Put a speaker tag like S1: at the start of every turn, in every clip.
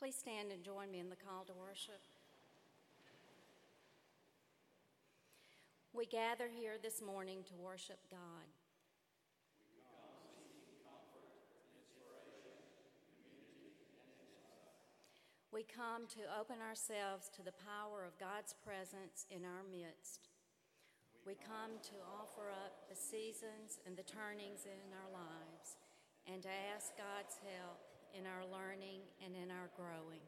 S1: Please stand and join me in the call to worship. We gather here this morning to worship God. We come to open ourselves to the power of God's presence in our midst. We come to offer up the seasons and the turnings in our lives and to ask God's help in our learning and in our growing.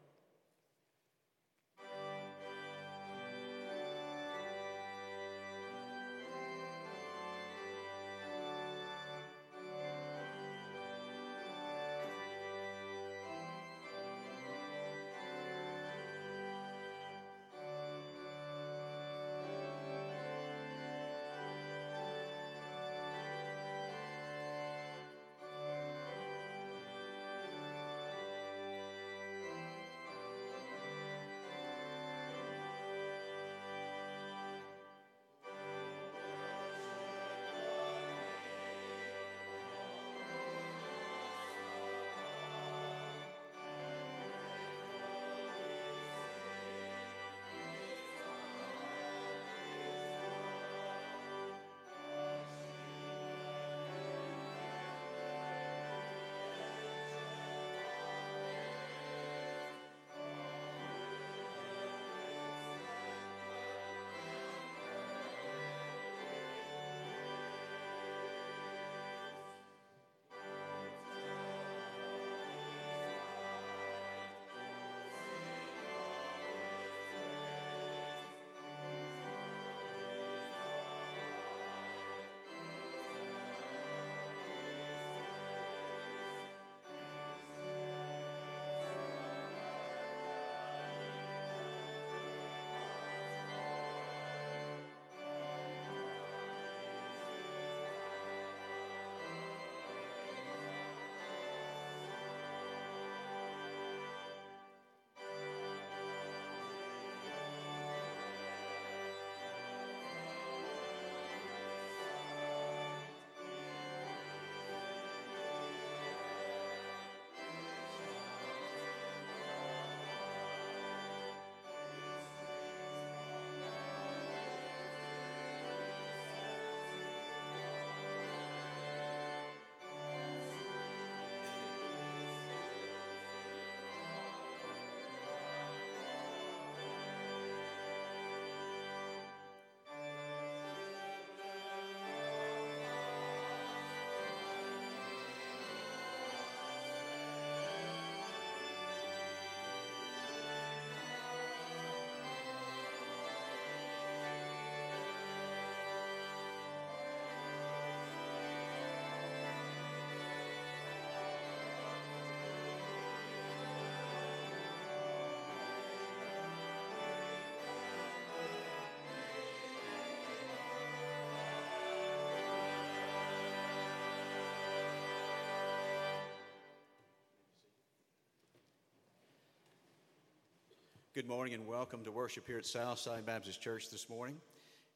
S2: Good morning and welcome to worship here at Southside Baptist Church this morning.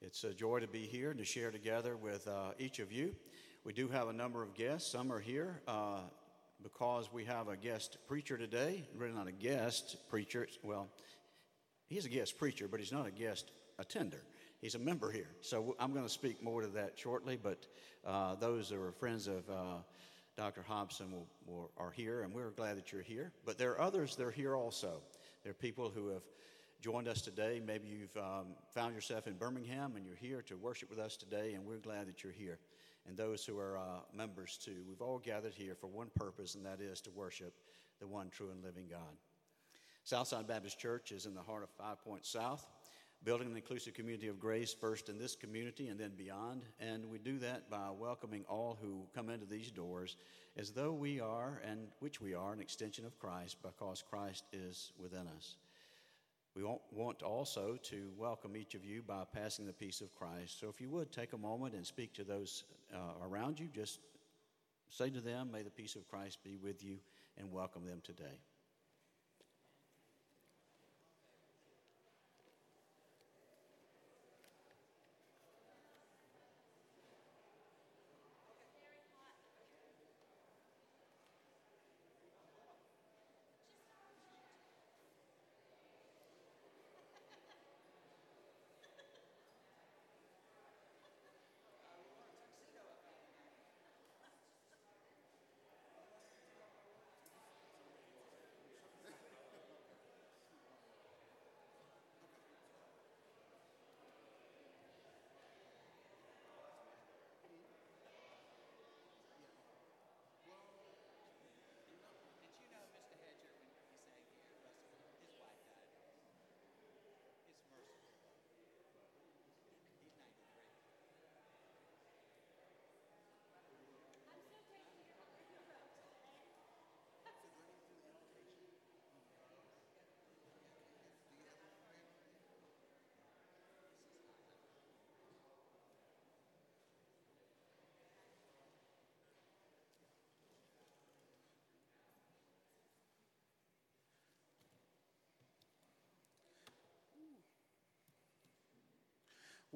S2: It's a joy to be here and to share together with uh, each of you. We do have a number of guests. Some are here uh, because we have a guest preacher today. Really, not a guest preacher. Well, he's a guest preacher, but he's not a guest attender. He's a member here. So I'm going to speak more to that shortly, but uh, those that are friends of uh, Dr. Hobson will, will, are here, and we're glad that you're here. But there are others that are here also. There are people who have joined us today. Maybe you've um, found yourself in Birmingham and you're here to worship with us today, and we're glad that you're here. And those who are uh, members too. We've all gathered here for one purpose, and that is to worship the one true and living God. Southside Baptist Church is in the heart of Five Points South, building an inclusive community of grace first in this community and then beyond. And we do that by welcoming all who come into these doors as though we are, and which we are, an extension of Christ because Christ is within us. We want also to welcome each of you by passing the peace of Christ. So if you would take a moment and speak to those uh, around you, just say to them, May the peace of Christ be with you, and welcome them today.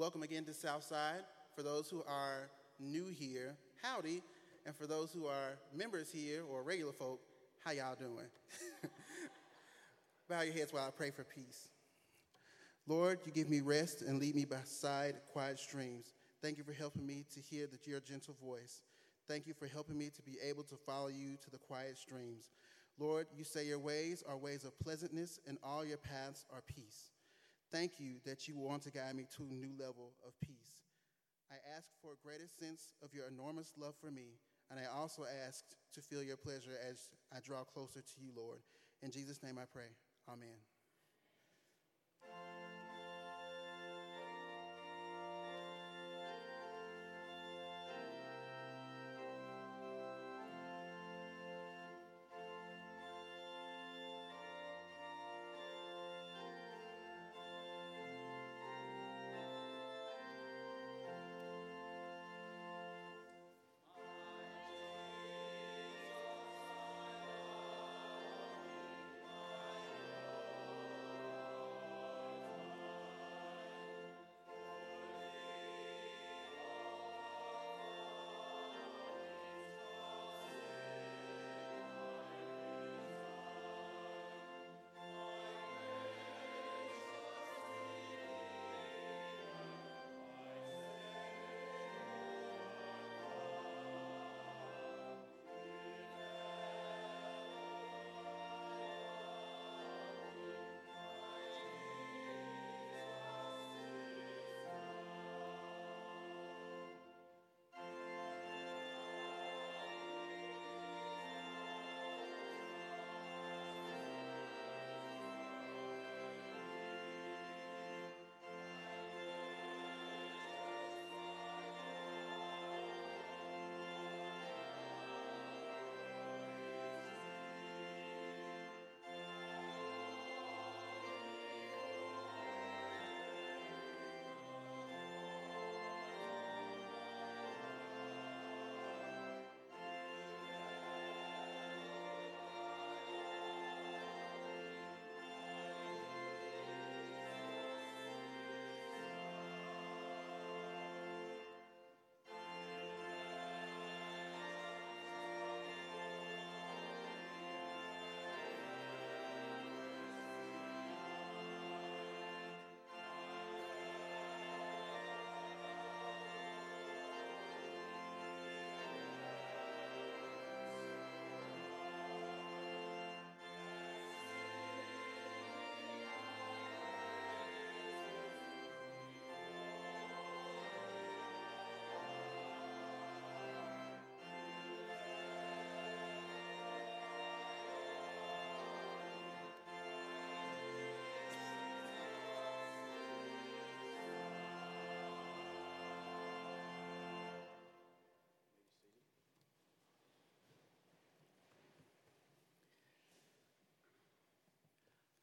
S3: Welcome again to Southside. For those who are new here, howdy. And for those who are members here or regular folk, how y'all doing? Bow your heads while I pray for peace. Lord, you give me rest and lead me beside quiet streams. Thank you for helping me to hear the, your gentle voice. Thank you for helping me to be able to follow you to the quiet streams. Lord, you say your ways are ways of pleasantness and all your paths are peace. Thank you that you want to guide me to a new level of peace. I ask for a greater sense of your enormous love for me, and I also ask to feel your pleasure as I draw closer to you, Lord. In Jesus' name I pray. Amen.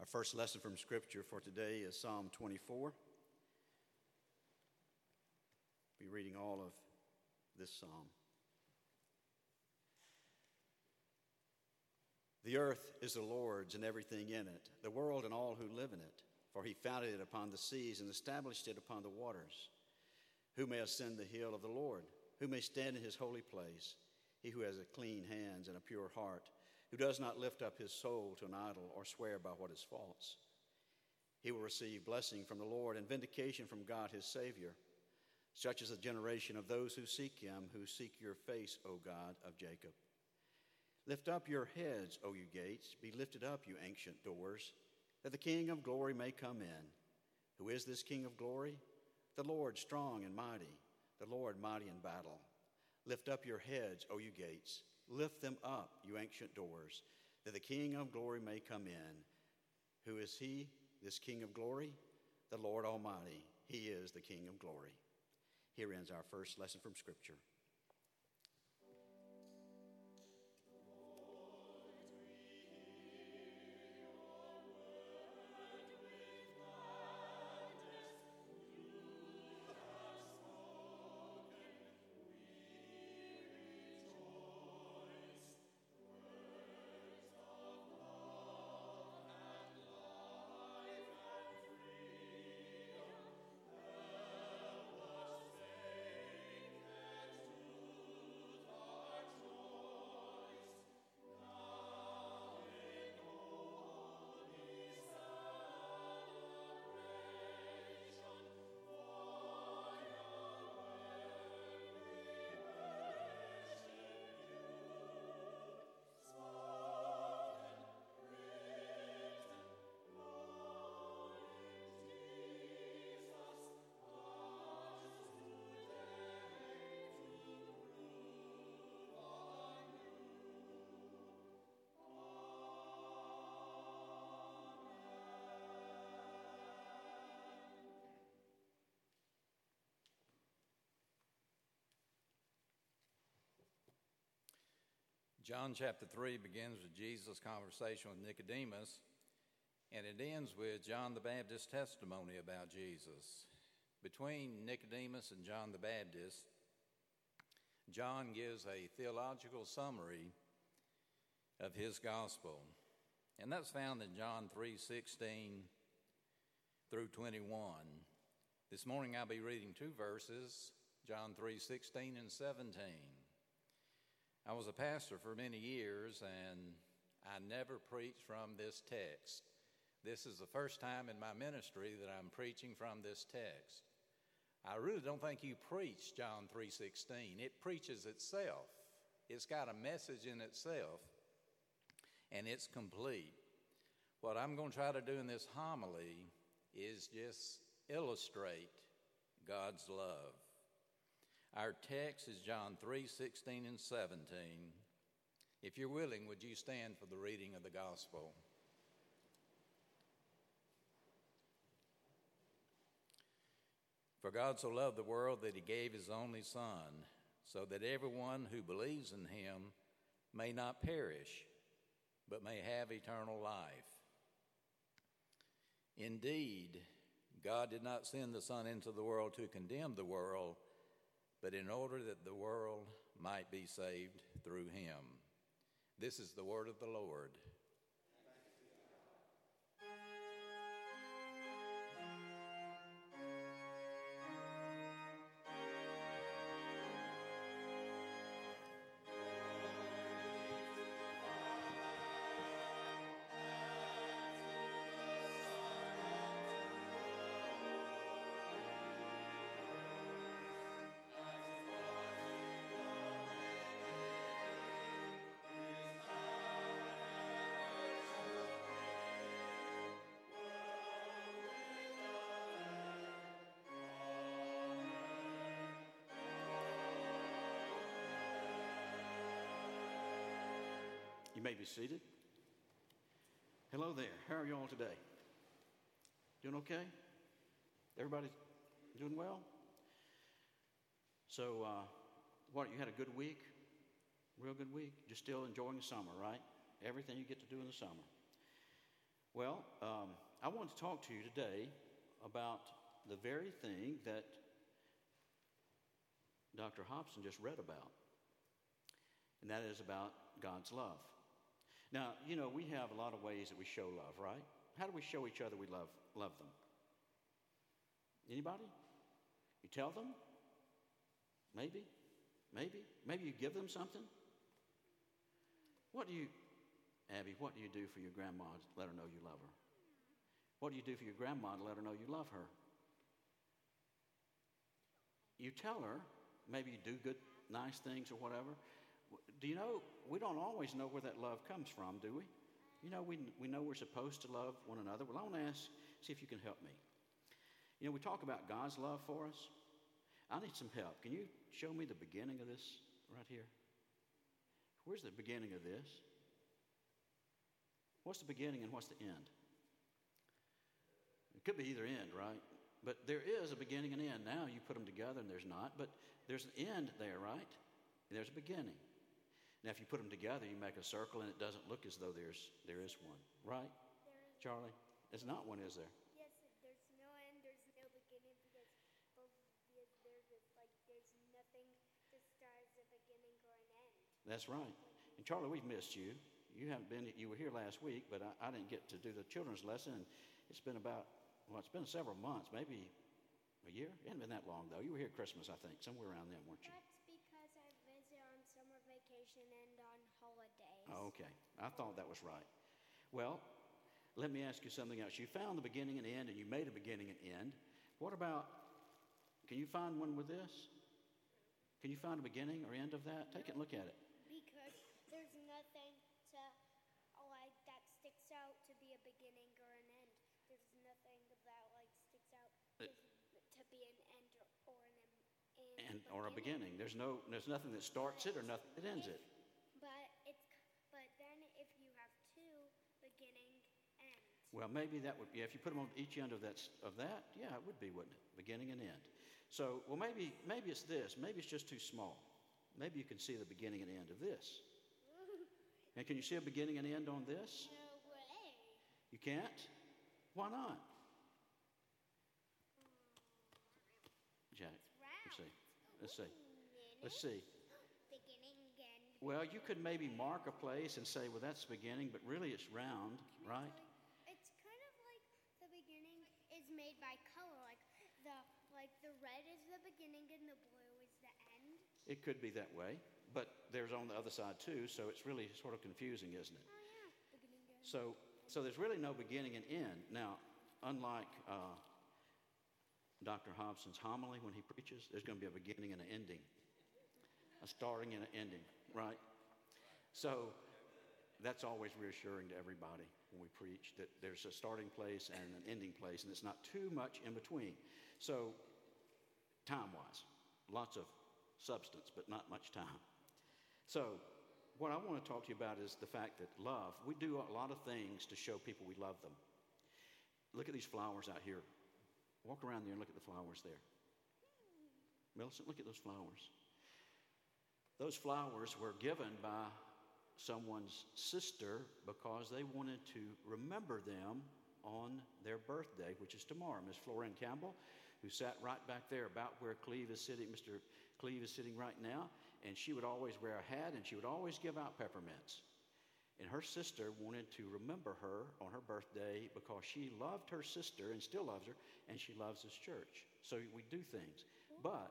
S2: First lesson from Scripture for today is Psalm 24. Be reading all of this psalm. The earth is the Lord's and everything in it, the world and all who live in it. For he founded it upon the seas and established it upon the waters. Who may ascend the hill of the Lord? Who may stand in his holy place? He who has a clean hands and a pure heart who does not lift up his soul to an idol or swear by what is false. He will receive blessing from the Lord and vindication from God his Savior. Such is the generation of those who seek him, who seek your face, O God of Jacob. Lift up your heads, O you gates, be lifted up, you ancient doors, that the King of glory may come in. Who is this King of glory? The Lord strong and mighty, the Lord mighty in battle. Lift up your heads, O you gates Lift them up, you ancient doors, that the King of glory may come in. Who is he, this King of glory? The Lord Almighty. He is the King of glory. Here ends our first lesson from Scripture.
S4: John chapter 3 begins with Jesus' conversation with Nicodemus, and it ends with John the Baptist's testimony about Jesus. Between Nicodemus and John the Baptist, John gives a theological summary of his gospel. And that's found in John 3:16 through 21. This morning I'll be reading two verses, John 3:16 and 17. I was a pastor for many years and I never preached from this text. This is the first time in my ministry that I'm preaching from this text. I really don't think you preach John 3:16. It preaches itself. It's got a message in itself and it's complete. What I'm going to try to do in this homily is just illustrate God's love. Our text is John 3 16 and 17. If you're willing, would you stand for the reading of the gospel? For God so loved the world that he gave his only Son, so that everyone who believes in him may not perish but may have eternal life. Indeed, God did not send the Son into the world to condemn the world, but in order that the world might be saved through him. This is the word of the Lord.
S2: May be seated. Hello there. How are you all today? Doing okay? Everybody doing well? So, uh, what, you had a good week? Real good week? You're still enjoying the summer, right? Everything you get to do in the summer. Well, um, I want to talk to you today about the very thing that Dr. Hobson just read about, and that is about God's love. Now, you know, we have a lot of ways that we show love, right? How do we show each other we love, love them? Anybody? You tell them? Maybe? Maybe? Maybe you give them something? What do you, Abby, what do you do for your grandma to let her know you love her? What do you do for your grandma to let her know you love her? You tell her, maybe you do good, nice things or whatever, do you know, we don't always know where that love comes from, do we? You know, we, we know we're supposed to love one another. Well, I want to ask, see if you can help me. You know, we talk about God's love for us. I need some help. Can you show me the beginning of this right here? Where's the beginning of this? What's the beginning and what's the end? It could be either end, right? But there is a beginning and end. Now you put them together and there's not, but there's an end there, right? There's a beginning. Now, if you put them together, you make a circle, and it doesn't look as though there's there is one, right? Charlie, there's not one, is there?
S5: yes, there's no end, there's no beginning because both because there's like there's nothing to start as a beginning or an end.
S2: That's right. And Charlie, we've missed you. You haven't been. You were here last week, but I, I didn't get to do the children's lesson. And it's been about well, it's been several months, maybe a year. It hasn't been that long though. You were here Christmas, I think, somewhere around then, weren't you?
S5: That's because I visit on summer vacation and on holidays.
S2: Oh, okay. I thought that was right. Well, let me ask you something else. You found the beginning and end, and you made a beginning and end. What about, can you find one with this? Can you find a beginning or end of that? Take a look at it.
S5: Because there's nothing to like that sticks out to be a beginning or an end. There's nothing that like sticks out
S2: Uh,
S5: to, to be an end or, or an em-
S2: And, or a beginning. There's, no, there's nothing that starts it or nothing that ends it.
S5: But it's but then if you have two beginning end.
S2: Well, maybe that would, yeah, if you put them on each end of that, of that, yeah, it would be, wouldn't it? Beginning and end. So, well, maybe, maybe it's this. Maybe it's just too small. Maybe you can see the beginning and end of this. And can you see a beginning and end on this?
S5: No way.
S2: You can't? Why not? Jack, let's see. Let's see. Let's see. Well, you could maybe mark a place and say, well, that's the beginning, but really it's round, right?
S5: It's kind of like the beginning is made by color. Like the like the red is the beginning and the blue is the end.
S2: It could be that way, but there's on the other side too, so it's really sort of confusing, isn't it?
S5: Oh yeah.
S2: So, so there's really no beginning and end. Now, unlike uh, Dr. Hobson's homily when he preaches, there's going to be a beginning and an ending, a starting and an ending, right? So that's always reassuring to everybody when we preach that there's a starting place and an ending place, and it's not too much in between. So, time wise, lots of substance, but not much time. So, what I want to talk to you about is the fact that love, we do a lot of things to show people we love them. Look at these flowers out here. Walk around there and look at the flowers there. Millicent, look at those flowers. Those flowers were given by someone's sister because they wanted to remember them on their birthday, which is tomorrow. Miss Florine Campbell, who sat right back there about where Cleve is sitting, Mr. Cleve is sitting right now, and she would always wear a hat and she would always give out peppermints. And her sister wanted to remember her on her birthday because she loved her sister and still loves her, and she loves this church. So we do things. But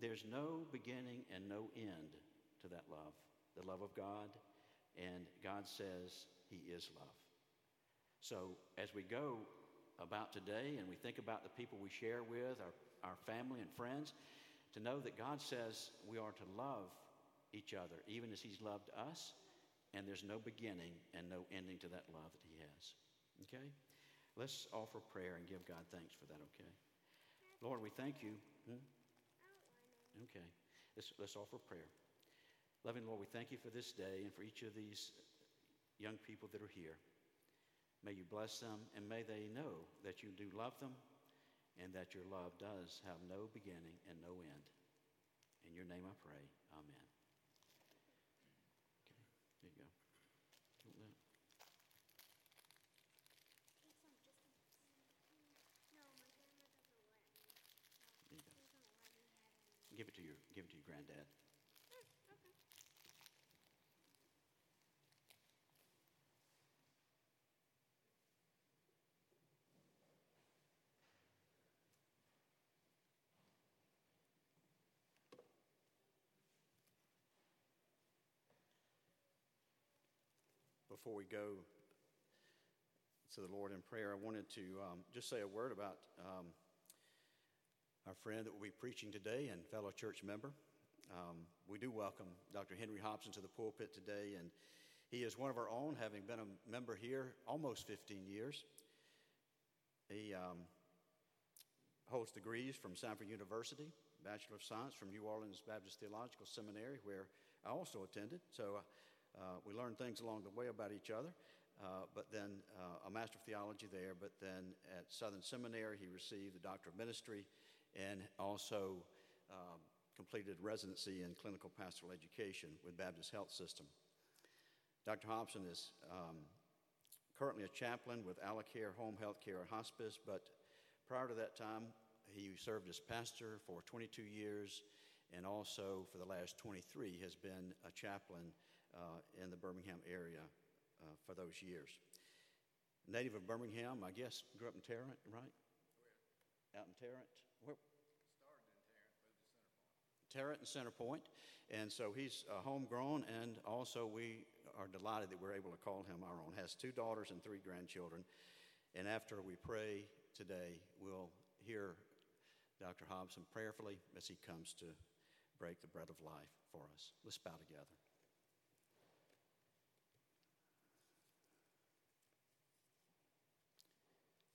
S2: there's no beginning and no end to that love the love of God, and God says He is love. So as we go about today and we think about the people we share with, our, our family and friends, to know that God says we are to love each other, even as He's loved us, and there's no beginning and no ending to that love that He has. Okay? Let's offer prayer and give God thanks for that, okay? Lord, we thank you. Hmm? Okay. Let's, let's offer prayer. Loving Lord, we thank you for this day and for each of these young people that are here. May you bless them and may they know that you do love them and that your love does have no beginning and no end. In your name I pray. Amen. Okay, there you go. Give it to your give it to your granddad. Before we go to the Lord in prayer, I wanted to um, just say a word about um, our friend that will be preaching today and fellow church member. Um, we do welcome Dr. Henry Hobson to the pulpit today, and he is one of our own, having been a member here almost 15 years. He um, holds degrees from Samford University, Bachelor of Science from New Orleans Baptist Theological Seminary, where I also attended. So uh, we learned things along the way about each other. Uh, but then uh, a Master of Theology there. But then at Southern Seminary, he received the Doctor of Ministry and also um, completed residency in clinical pastoral education with Baptist Health System. Dr. Hobson is um, currently a chaplain with Alacare Home Health Care and Hospice, but prior to that time, he served as pastor for 22 years and also for the last 23 has been a chaplain uh, in the Birmingham area uh, for those years. Native of Birmingham, I guess, grew up in Tarrant, right? Out in Tarrant. Where? Tarrant and Center Point. And so he's uh, homegrown, and also we are delighted that we're able to call him our own. Has two daughters and three grandchildren. And after we pray today, we'll hear Dr. Hobson prayerfully as he comes to break the bread of life for us. Let's bow together.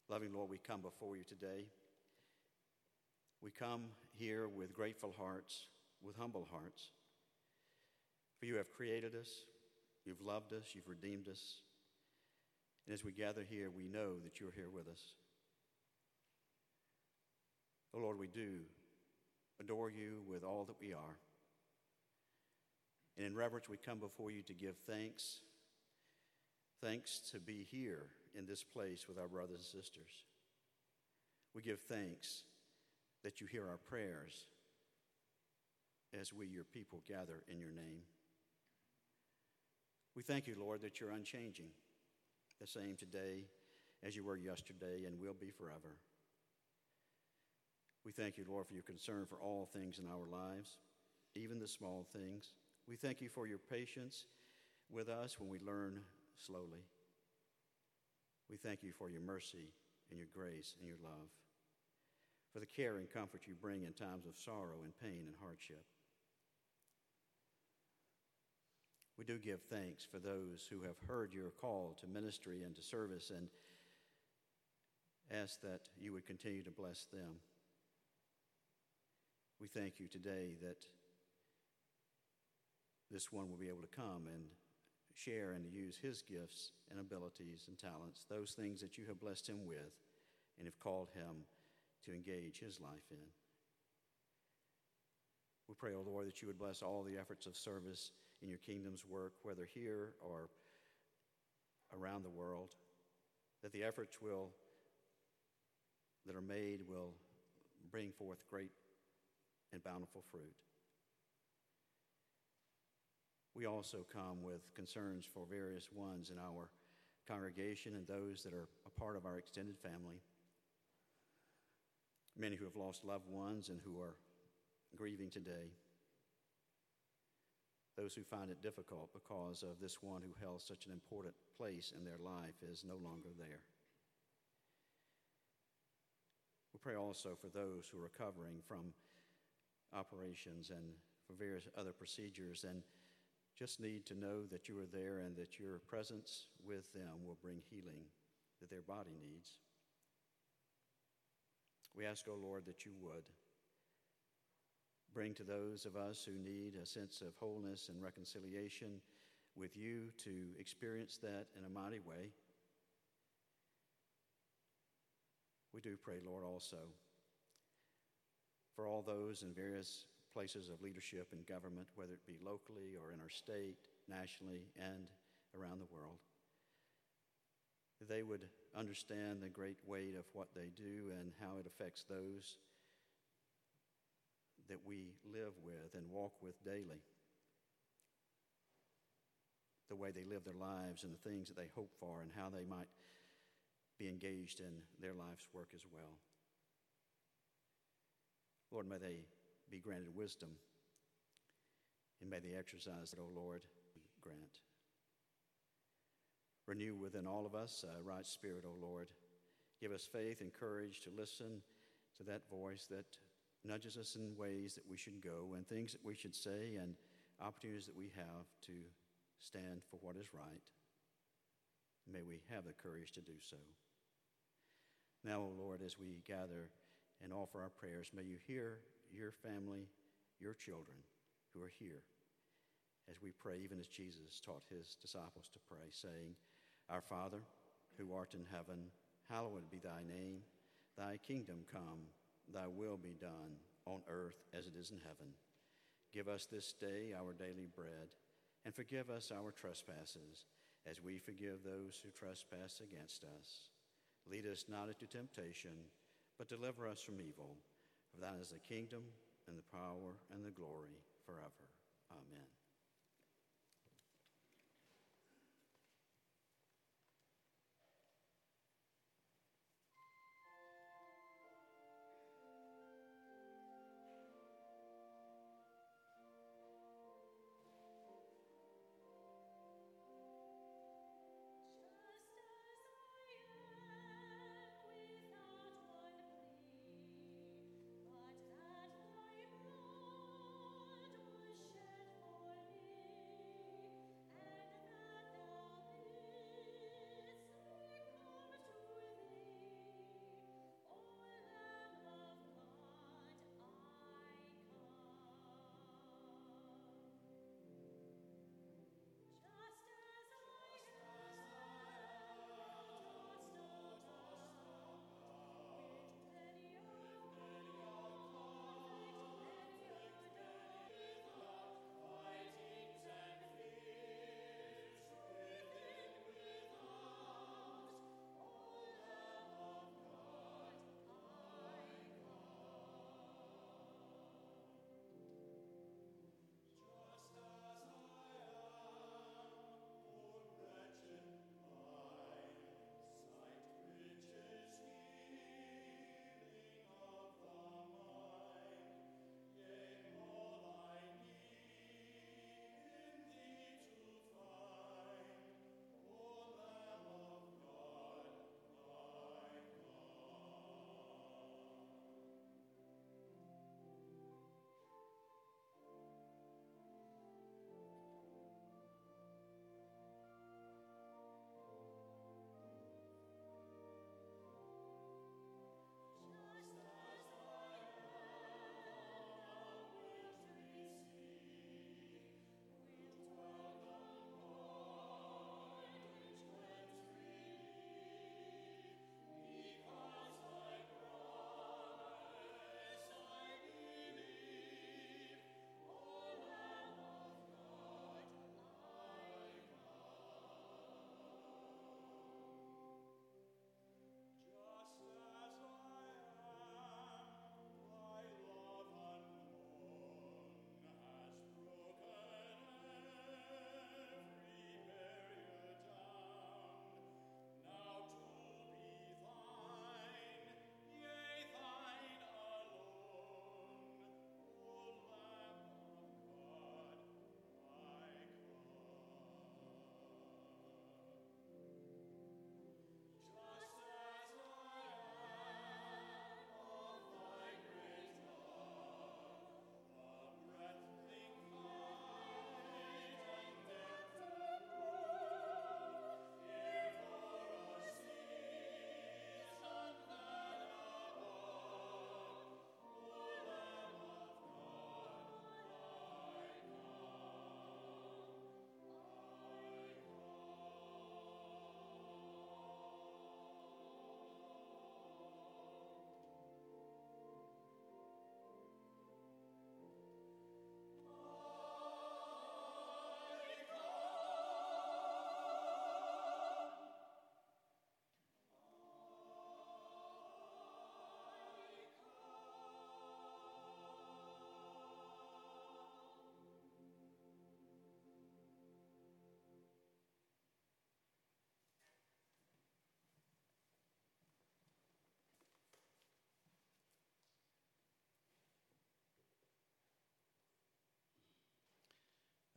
S2: Loving Lord, we come before you today. We come here with grateful hearts, with humble hearts. For you have created us, you've loved us, you've redeemed us. And as we gather here, we know that you're here with us. Oh Lord, we do adore you with all that we are. And in reverence, we come before you to give thanks. Thanks to be here in this place with our brothers and sisters. We give thanks that you hear our prayers as we, your people, gather in your name. We thank you, Lord, that you're unchanging, the same today as you were yesterday and will be forever. We thank you, Lord, for your concern for all things in our lives, even the small things. We thank you for your patience with us when we learn slowly. We thank you for your mercy and your grace and your love, for the care and comfort you bring in times of sorrow and pain and hardship. We do give thanks for those who have heard your call to ministry and to service and ask that you would continue to bless them. We thank you today that this one will be able to come and share and use his gifts and abilities and talents, those things that you have blessed him with and have called him to engage his life in. We pray, O oh Lord, that you would bless all the efforts of service in your kingdom's work, whether here or around the world, that the efforts will that are made will bring forth great and bountiful fruit. We also come with concerns for various ones in our congregation and those that are a part of our extended family. Many who have lost loved ones and who are grieving today those who find it difficult because of this one who held such an important place in their life is no longer there. We pray also for those who are recovering from operations and for various other procedures and just need to know that you are there and that your presence with them will bring healing that their body needs. We ask, O oh Lord, that you would bring to those of us who need a sense of wholeness and reconciliation with you to experience that in a mighty way. We do pray, Lord, also for all those in various places of leadership and government, whether it be locally or in our state, nationally, and around the world. They would understand the great weight of what they do and how it affects those that we live with and walk with daily. The way they live their lives and the things that they hope for and how they might be engaged in their life's work as well. Lord, may they be granted wisdom and may they exercise it, O Lord, grant. Renew within all of us a right spirit, O Lord. Give us faith and courage to listen to that voice that nudges us in ways that we should go and things that we should say and opportunities that we have to stand for what is right. May we have the courage to do so. Now, O Lord, as we gather and offer our prayers, may you hear your family, your children who are here as we pray, even as Jesus taught his disciples to pray, saying, Our Father, who art in heaven, hallowed be thy name. Thy kingdom come Thy will be done on earth as it is in heaven. Give us this day our daily bread, and forgive us our trespasses, as we forgive those who trespass against us. Lead us not into temptation, but deliver us from evil. For thine is the kingdom, and the power, and the glory forever. Amen.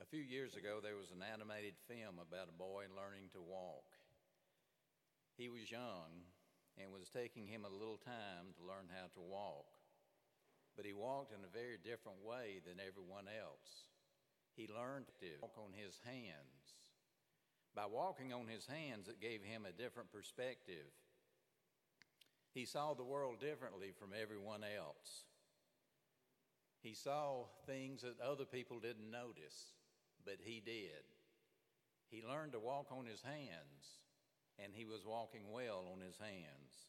S4: A few years ago, there was an animated film about a boy learning to walk. He was young, and was taking him a little time to learn how to walk. But he walked in a very different way than everyone else. He learned to walk on his hands. By walking on his hands, it gave him a different perspective. He saw the world differently from everyone else. He saw things that other people didn't notice, but he did. He learned to walk on his hands, and he was walking well on his hands.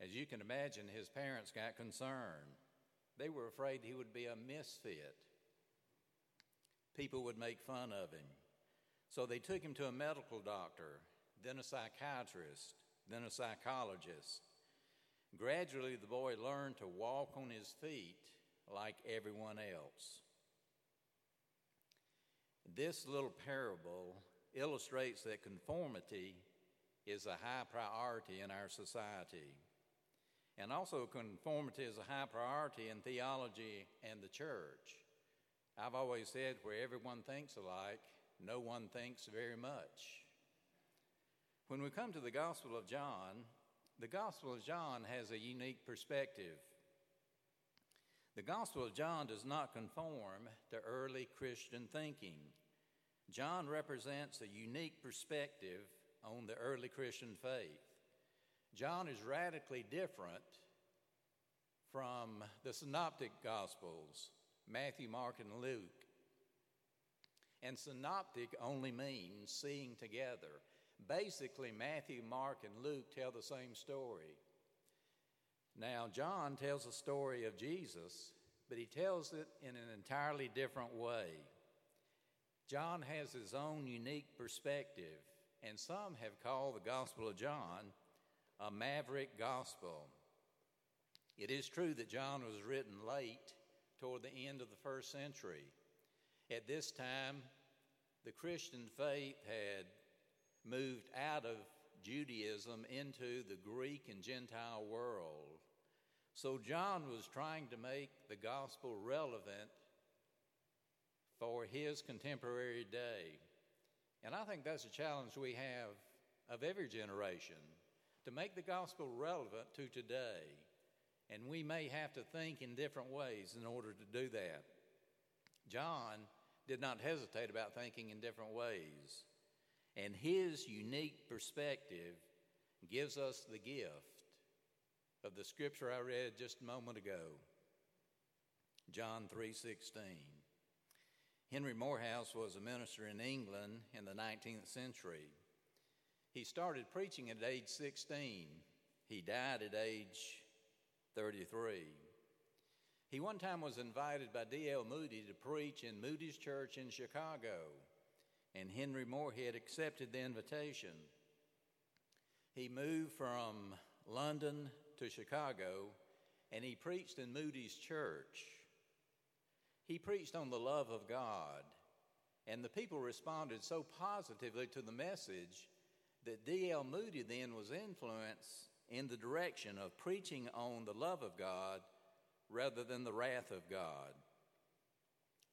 S4: As you can imagine, his parents got concerned. They were afraid he would be a misfit. People would make fun of him. So they took him to a medical doctor, then a psychiatrist, then a psychologist. Gradually, the boy learned to walk on his feet like everyone else. This little parable illustrates that conformity is a high priority in our society. And also, conformity is a high priority in theology and the church. I've always said where everyone thinks alike, no one thinks very much. When we come to the Gospel of John, the Gospel of John has a unique perspective. The Gospel of John does not conform to early Christian thinking. John represents a unique perspective on the early Christian faith. John is radically different from the synoptic Gospels, Matthew, Mark, and Luke. And synoptic only means seeing together. Basically, Matthew, Mark, and Luke tell the same story. Now, John tells a story of Jesus, but he tells it in an entirely different way. John has his own unique perspective, and some have called the Gospel of John a maverick gospel. It is true that John was written late toward the end of the first century. At this time, the Christian faith had moved out of Judaism into the Greek and Gentile world. So John was trying to make the gospel relevant for his contemporary day. And I think that's a challenge we have of every generation to make the gospel relevant to today. And we may have to think in different ways in order to do that. John did not hesitate about thinking in different ways. And his unique perspective gives us the gift of the scripture I read just a moment ago. John 3:16. Henry Moorhouse was a minister in England in the 19th century. He started preaching at age 16. He died at age 33. He one time was invited by D.L. Moody to preach in Moody's Church in Chicago, and Henry Moorhead accepted the invitation. He moved from London to Chicago, and he preached in Moody's church. He preached on the love of God, and the people responded so positively to the message that D.L. Moody then was influenced in the direction of preaching on the love of God rather than the wrath of God.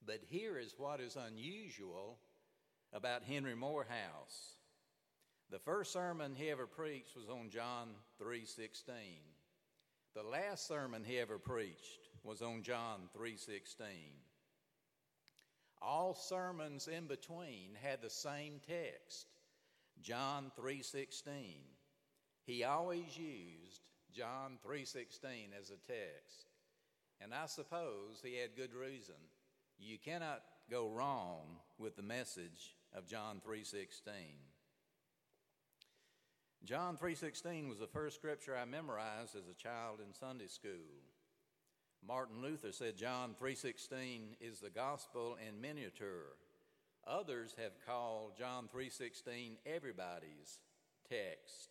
S4: But here is what is unusual about Henry Moorhouse. The first sermon he ever preached was on John 3:16. The last sermon he ever preached was on John 3:16. All sermons in between had the same text, John 3:16. He always used John 3:16 as a text. And I suppose he had good reason. You cannot go wrong with the message of John 3:16. John 3:16 was the first scripture I memorized as a child in Sunday school. Martin Luther said John 3:16 is the gospel in miniature. Others have called John 3:16 everybody's text.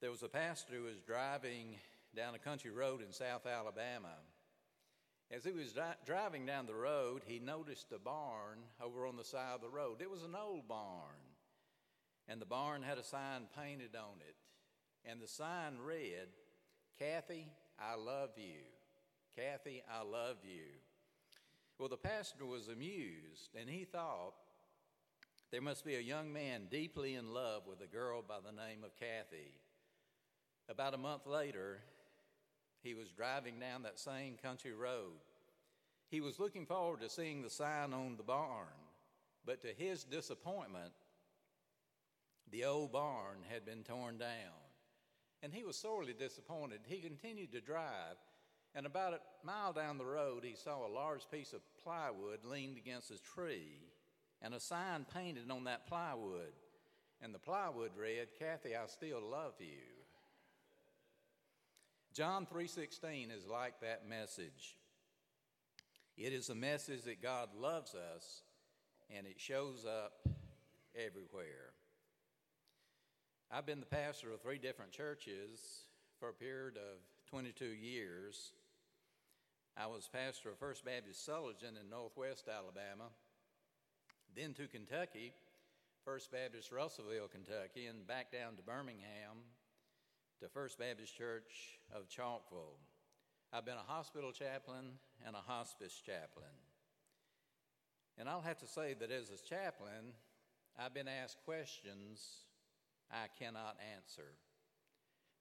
S4: There was a pastor who was driving down a country road in South Alabama. As he was di- driving down the road, he noticed a barn over on the side of the road. It was an old barn and the barn had a sign painted on it. And the sign read, Kathy, I love you. Kathy, I love you. Well, the pastor was amused, and he thought there must be a young man deeply in love with a girl by the name of Kathy. About a month later, he was driving down that same country road. He was looking forward to seeing the sign on the barn, but to his disappointment, the old barn had been torn down. And he was sorely disappointed. He continued to drive, and about a mile down the road, he saw a large piece of plywood leaned against a tree and a sign painted on that plywood. And the plywood read, Kathy, I still love you. John 3:16 is like that message. It is a message that God loves us and it shows up everywhere. I've been the pastor of three different churches for a period of 22 years. I was pastor of First Baptist Sulligent in northwest Alabama, then to Kentucky, First Baptist Russellville, Kentucky, and back down to Birmingham to First Baptist Church of Chalkville. I've been a hospital chaplain and a hospice chaplain. And I'll have to say that as a chaplain, I've been asked questions I cannot answer.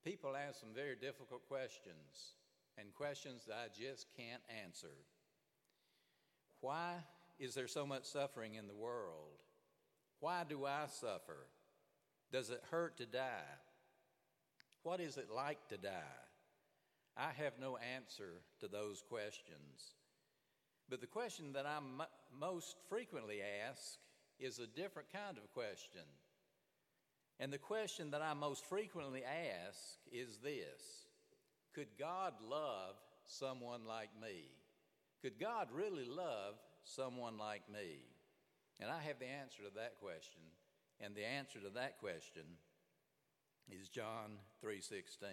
S4: People ask some very difficult questions and questions that I just can't answer. Why is there so much suffering in the world? Why do I suffer? Does it hurt to die? What is it like to die? I have no answer to those questions. But the question that I'm most frequently asked is a different kind of question. And the question that I most frequently ask is this Could God love someone like me? Could God really love someone like me? And I have the answer to that question. And the answer to that question is John 3:16.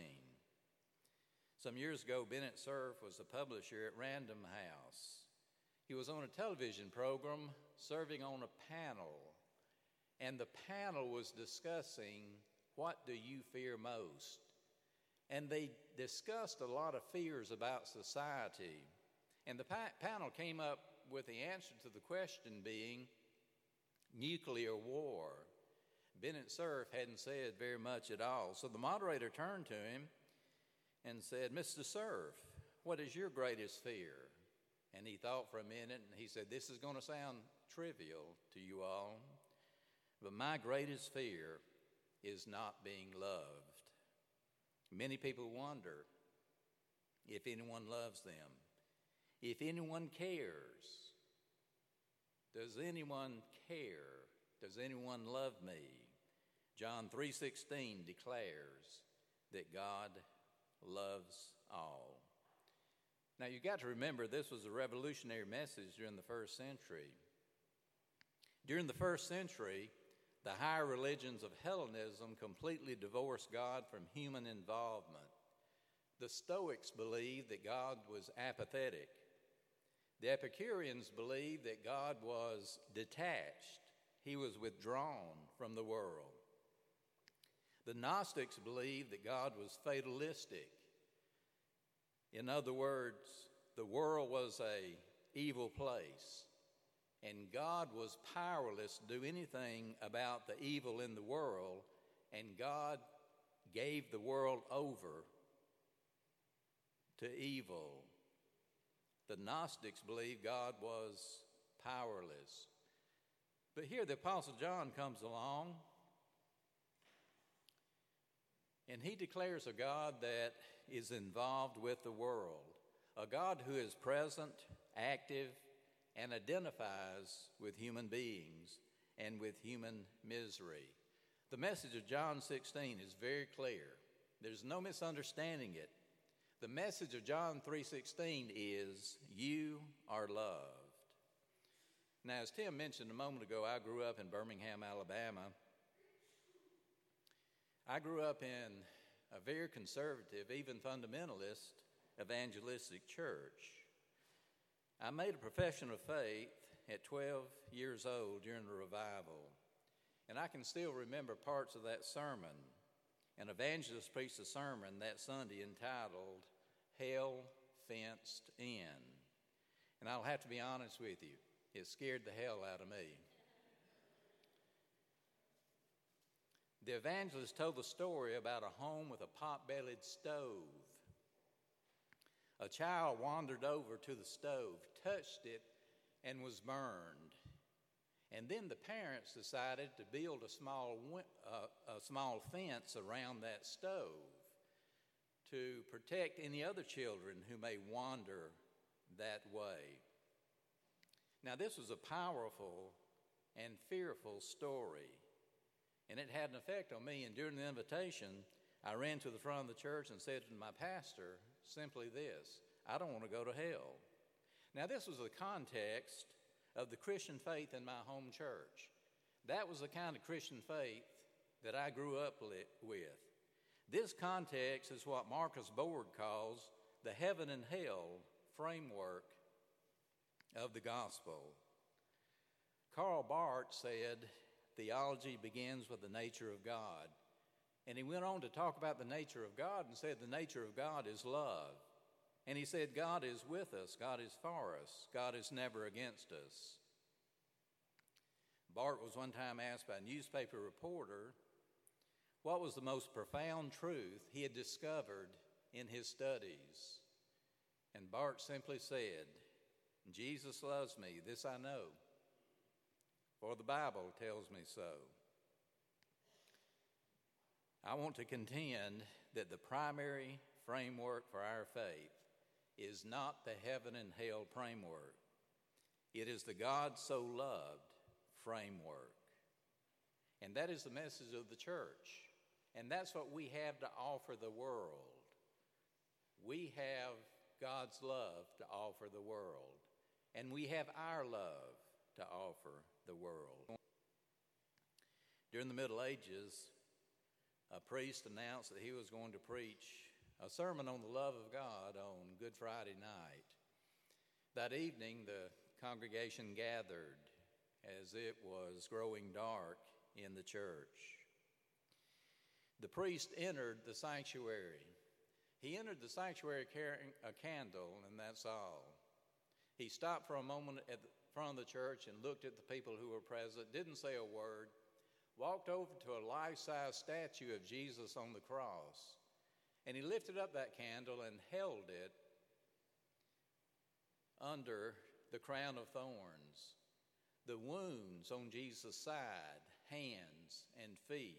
S4: Some years ago Bennett Cerf was a publisher at Random House. He was on a television program serving on a panel and the panel was discussing what do you fear most? And they discussed a lot of fears about society. And the pa- panel came up with the answer to the question being nuclear war. Bennett Cerf hadn't said very much at all. So the moderator turned to him and said, Mr. Cerf, what is your greatest fear? And he thought for a minute and he said, This is going to sound trivial to you all. But my greatest fear is not being loved. Many people wonder if anyone loves them, if anyone cares. Does anyone care? Does anyone love me? John 3:16 declares that God loves all. Now you've got to remember this was a revolutionary message during the first century. During the first century, the higher religions of Hellenism completely divorced God from human involvement. The Stoics believed that God was apathetic. The Epicureans believed that God was detached, he was withdrawn from the world. The Gnostics believed that God was fatalistic. In other words, the world was a evil place and God was powerless to do anything about the evil in the world, and God gave the world over to evil. The Gnostics believed God was powerless. But here the Apostle John comes along and he declares a God that is involved with the world, a God who is present, active, and identifies with human beings and with human misery. The message of John 16 is very clear. There's no misunderstanding it. The message of John 3:16 is you are loved. Now as Tim mentioned a moment ago, I grew up in Birmingham, Alabama. I grew up in a very conservative, even fundamentalist evangelistic church. I made a profession of faith at 12 years old during the revival, and I can still remember parts of that sermon. An evangelist preached a sermon that Sunday entitled Hell Fenced In. And I'll have to be honest with you, it scared the hell out of me. The evangelist told the story about a home with a pot bellied stove. A child wandered over to the stove, touched it, and was burned. And then the parents decided to build a small, uh, a small fence around that stove to protect any other children who may wander that way. Now, this was a powerful and fearful story, and it had an effect on me. And during the invitation, I ran to the front of the church and said to my pastor simply this I don't want to go to hell. Now, this was the context of the Christian faith in my home church. That was the kind of Christian faith that I grew up with. This context is what Marcus Borg calls the heaven and hell framework of the gospel. Karl Barth said, Theology begins with the nature of God. And he went on to talk about the nature of God and said, The nature of God is love. And he said, God is with us, God is for us, God is never against us. Barth was one time asked by a newspaper reporter what was the most profound truth he had discovered in his studies. And Barth simply said, Jesus loves me, this I know, for the Bible tells me so. I want to contend that the primary framework for our faith is not the heaven and hell framework. It is the God so loved framework. And that is the message of the church. And that's what we have to offer the world. We have God's love to offer the world. And we have our love to offer the world. During the Middle Ages, a priest announced that he was going to preach a sermon on the love of God on Good Friday night. That evening, the congregation gathered as it was growing dark in the church. The priest entered the sanctuary. He entered the sanctuary carrying a candle, and that's all. He stopped for a moment at the front of the church and looked at the people who were present, didn't say a word, walked over to a life size statue of Jesus on the cross, and he lifted up that candle and held it under the crown of thorns, the wounds on Jesus' side, hands, and feet.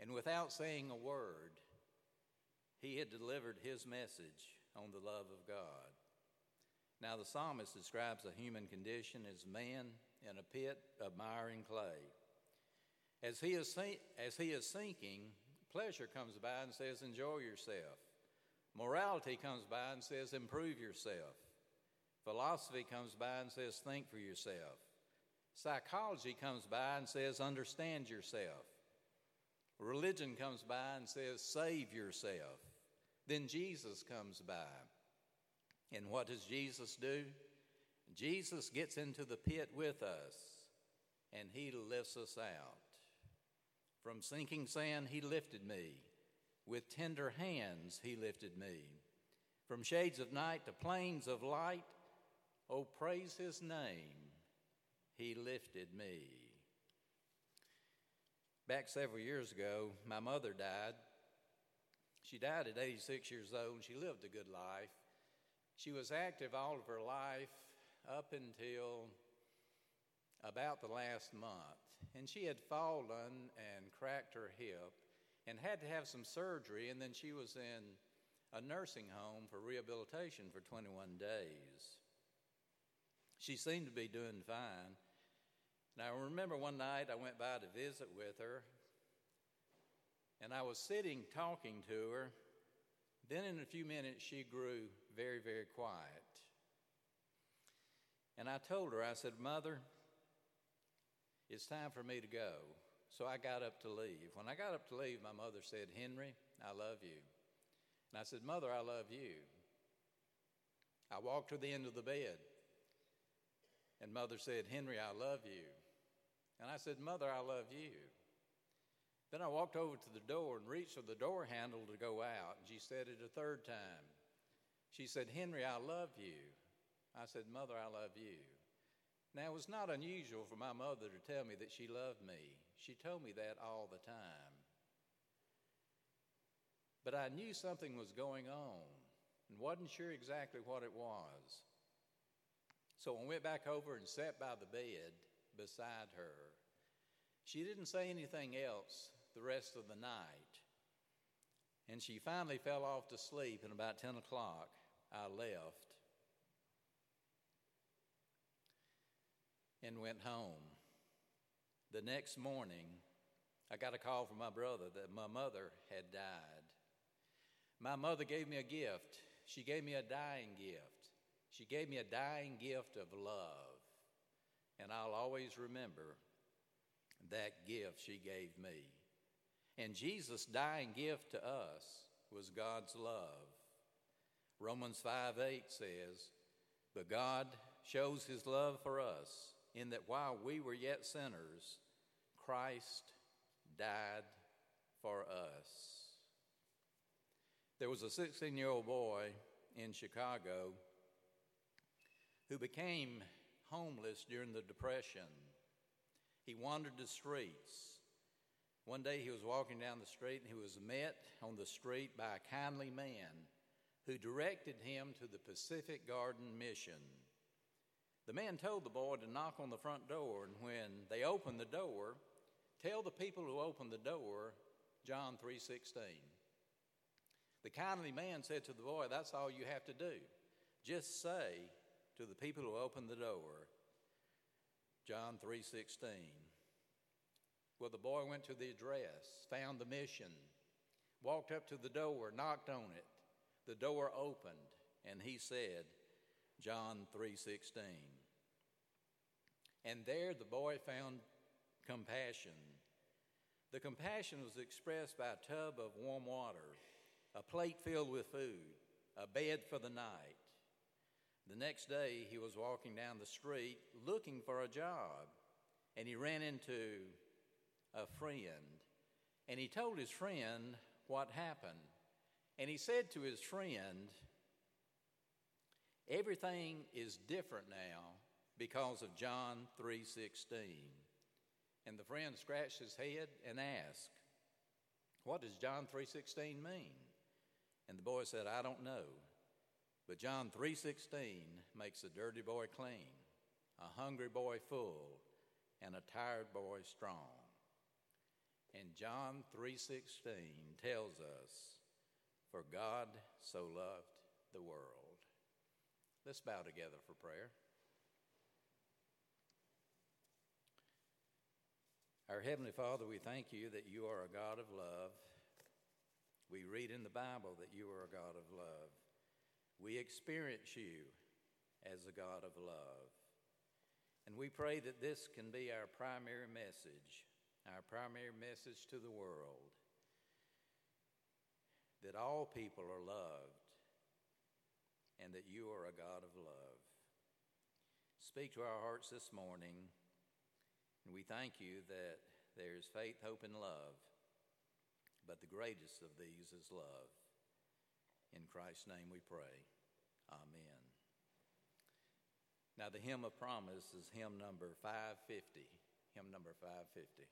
S4: And without saying a word, he had delivered his message on the love of God. Now, the psalmist describes the human condition as man in a pit of mire and clay. As he is, as he is sinking, Pleasure comes by and says, enjoy yourself. Morality comes by and says, improve yourself. Philosophy comes by and says, think for yourself. Psychology comes by and says, understand yourself. Religion comes by and says, save yourself. Then Jesus comes by. And what does Jesus do? Jesus gets into the pit with us and he lifts us out. From sinking sand, he lifted me. With tender hands, he lifted me. From shades of night to plains of light, oh, praise his name, he lifted me. Back several years ago, my mother died. She died at 86 years old, and she lived a good life. She was active all of her life up until about the last month and she had fallen and cracked her hip and had to have some surgery, and then she was in a nursing home for rehabilitation for 21 days. She seemed to be doing fine. Now, I remember one night I went by to visit with her, and I was sitting talking to her. Then, in a few minutes, she grew very, very quiet. And I told her, I said, Mother, it's time for me to go. So I got up to leave. When I got up to leave, my mother said, Henry, I love you. And I said, Mother, I love you. I walked to the end of the bed, and Mother said, Henry, I love you. And I said, Mother, I love you. Then I walked over to the door and reached for the door handle to go out, and she said it a third time. She said, Henry, I love you. I said, Mother, I love you. Now, it was not unusual for my mother to tell me that she loved me. She told me that all the time. But I knew something was going on and wasn't sure exactly what it was. So I went back over and sat by the bed beside her. She didn't say anything else the rest of the night. And she finally fell off to sleep, and about 10 o'clock, I left and went home. The next morning, I got a call from my brother that my mother had died. My mother gave me a gift. She gave me a dying gift. She gave me a dying gift of love. And I'll always remember that gift she gave me. And Jesus' dying gift to us was God's love. Romans 5 8 says, But God shows his love for us in that while we were yet sinners, Christ died for us. There was a 16 year old boy in Chicago who became homeless during the Depression. He wandered the streets. One day he was walking down the street and he was met on the street by a kindly man who directed him to the Pacific Garden Mission. The man told the boy to knock on the front door, and when they opened the door, tell the people who opened the door John 3:16. The kindly man said to the boy, "That's all you have to do. Just say to the people who opened the door, John 3:16." Well, the boy went to the address, found the mission, walked up to the door, knocked on it. The door opened, and he said, John 3:16. And there the boy found compassion. The compassion was expressed by a tub of warm water, a plate filled with food, a bed for the night. The next day, he was walking down the street looking for a job, and he ran into a friend. And he told his friend what happened. And he said to his friend, Everything is different now because of John 3:16. And the friend scratched his head and asked, "What does John 3:16 mean?" And the boy said, "I don't know. But John 3:16 makes a dirty boy clean, a hungry boy full, and a tired boy strong." And John 3:16 tells us, "For God so loved the world." Let's bow together for prayer. Our Heavenly Father, we thank you that you are a God of love. We read in the Bible that you are a God of love. We experience you as a God of love. And we pray that this can be our primary message, our primary message to the world that all people are loved and that you are a God of love. Speak to our hearts this morning and we thank you that there's faith, hope, and love, but the greatest of these is love. In Christ's name we pray. Amen. Now, the hymn of promise is hymn number 550. Hymn number 550.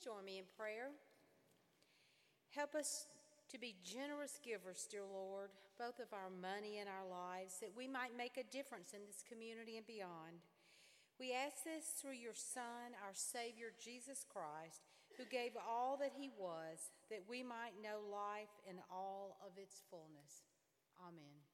S6: Please join me in prayer. Help us to be generous givers, dear Lord, both of our money and our lives, that we might make a difference in this community and beyond. We ask this through your Son, our Savior, Jesus Christ, who gave all that he was, that we might know life in all of its fullness. Amen.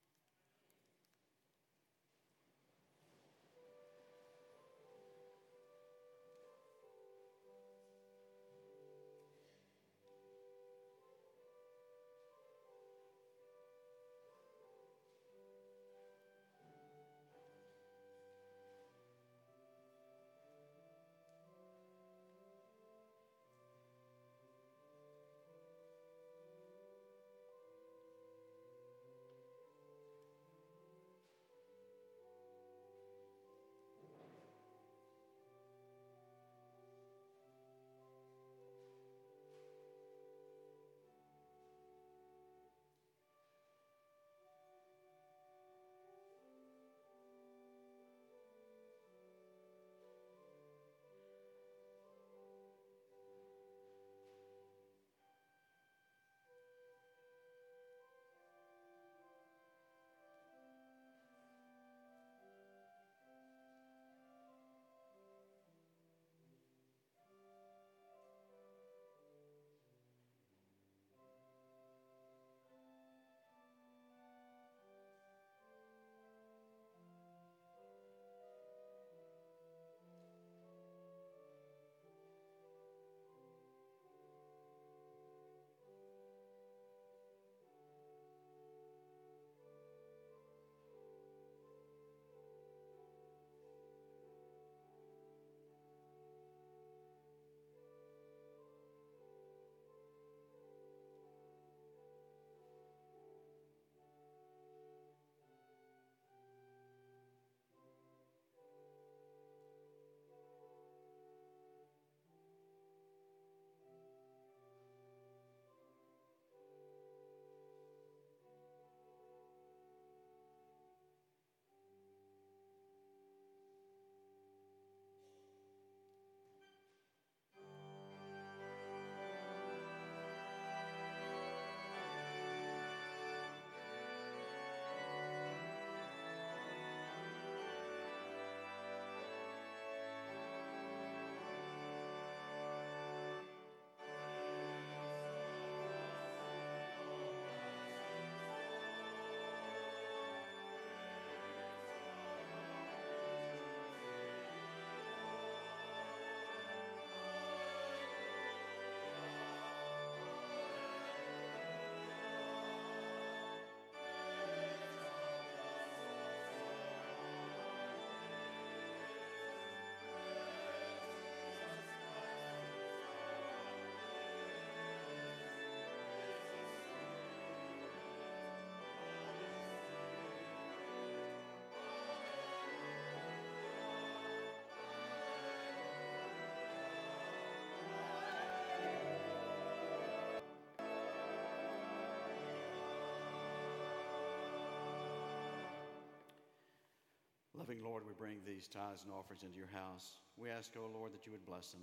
S2: Loving Lord, we bring these tithes and offerings into your house. We ask, O oh Lord, that you would bless them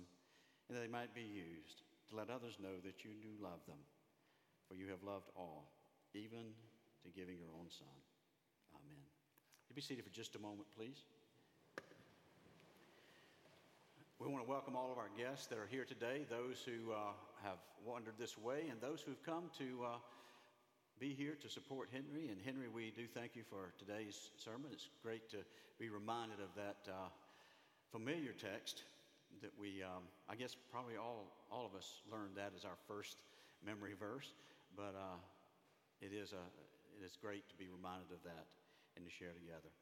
S2: and that they might be used to let others know that you do love them. For you have loved all, even to giving your own Son. Amen. You be seated for just a moment, please. We want to welcome all of our guests that are here today, those who uh, have wandered this way, and those who've come to uh, be here to support Henry. And Henry, we do thank you for today's sermon. It's great to be reminded of that uh, familiar text that we, um, I guess, probably all, all of us learned that as our first memory verse. But uh, it, is a, it is great to be reminded of that and to share together.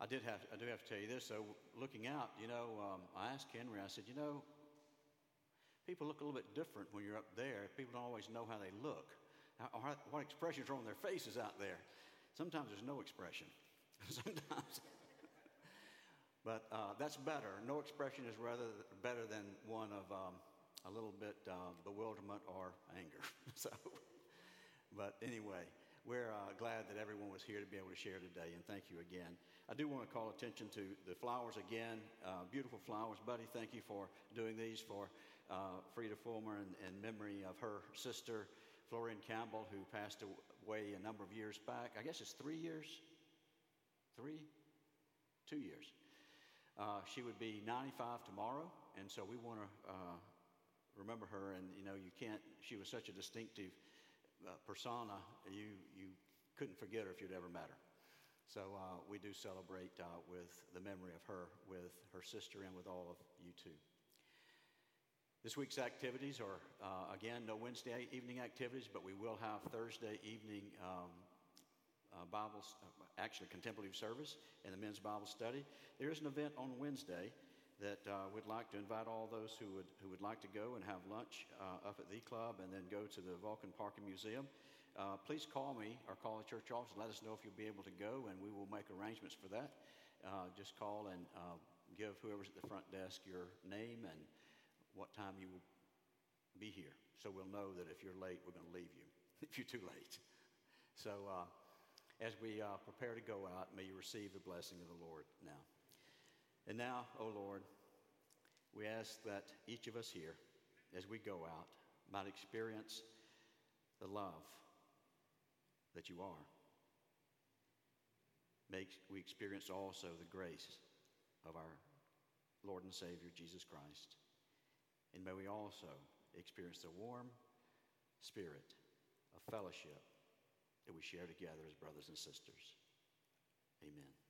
S2: I did have, I do have to tell you this. So, looking out, you know, um, I asked Henry. I said, you know, people look a little bit different when you're up there. People don't always know how they look what expressions are on their faces out there. Sometimes there's no expression. Sometimes. but uh, that's better. No expression is rather better than one of um, a little bit uh, bewilderment or anger. so, but anyway, we're uh, glad that everyone was here to be able to share today, and thank you again. I do want to call attention to the flowers again. Uh, beautiful flowers. Buddy, thank you for doing these for uh, Frida Fulmer in, in memory of her sister, Florian Campbell, who passed away a number of years back. I guess it's three years? Three? Two years. Uh, she would be 95 tomorrow, and so we want to uh, remember her. And you know, you can't. She was such a distinctive uh, persona. You you couldn't forget her if you'd ever met her. So uh, we do celebrate uh, with the memory of her, with her sister, and with all of you too. This week's activities are, uh, again, no Wednesday evening activities, but we will have Thursday evening um, uh, Bible, uh, actually contemplative service and the men's Bible study. There is an event on Wednesday that uh, we'd like to invite all those who would, who would like to go and have lunch uh, up at the club and then go to the Vulcan Park and Museum. Uh, please call me or call the church office and let us know if you'll be able to go, and we will make arrangements for that. Uh, just call and uh, give whoever's at the front desk your name and what time you will be here. So we'll know that if you're late, we're going to leave you if you're too late. So uh, as we uh, prepare to go out, may you receive the blessing of the Lord now. And now, O oh Lord, we ask that each of us here, as we go out, might experience the love that you are. May we experience also the grace of our Lord and Savior, Jesus Christ. And may we also experience the warm spirit of fellowship that we share together as brothers and sisters. Amen.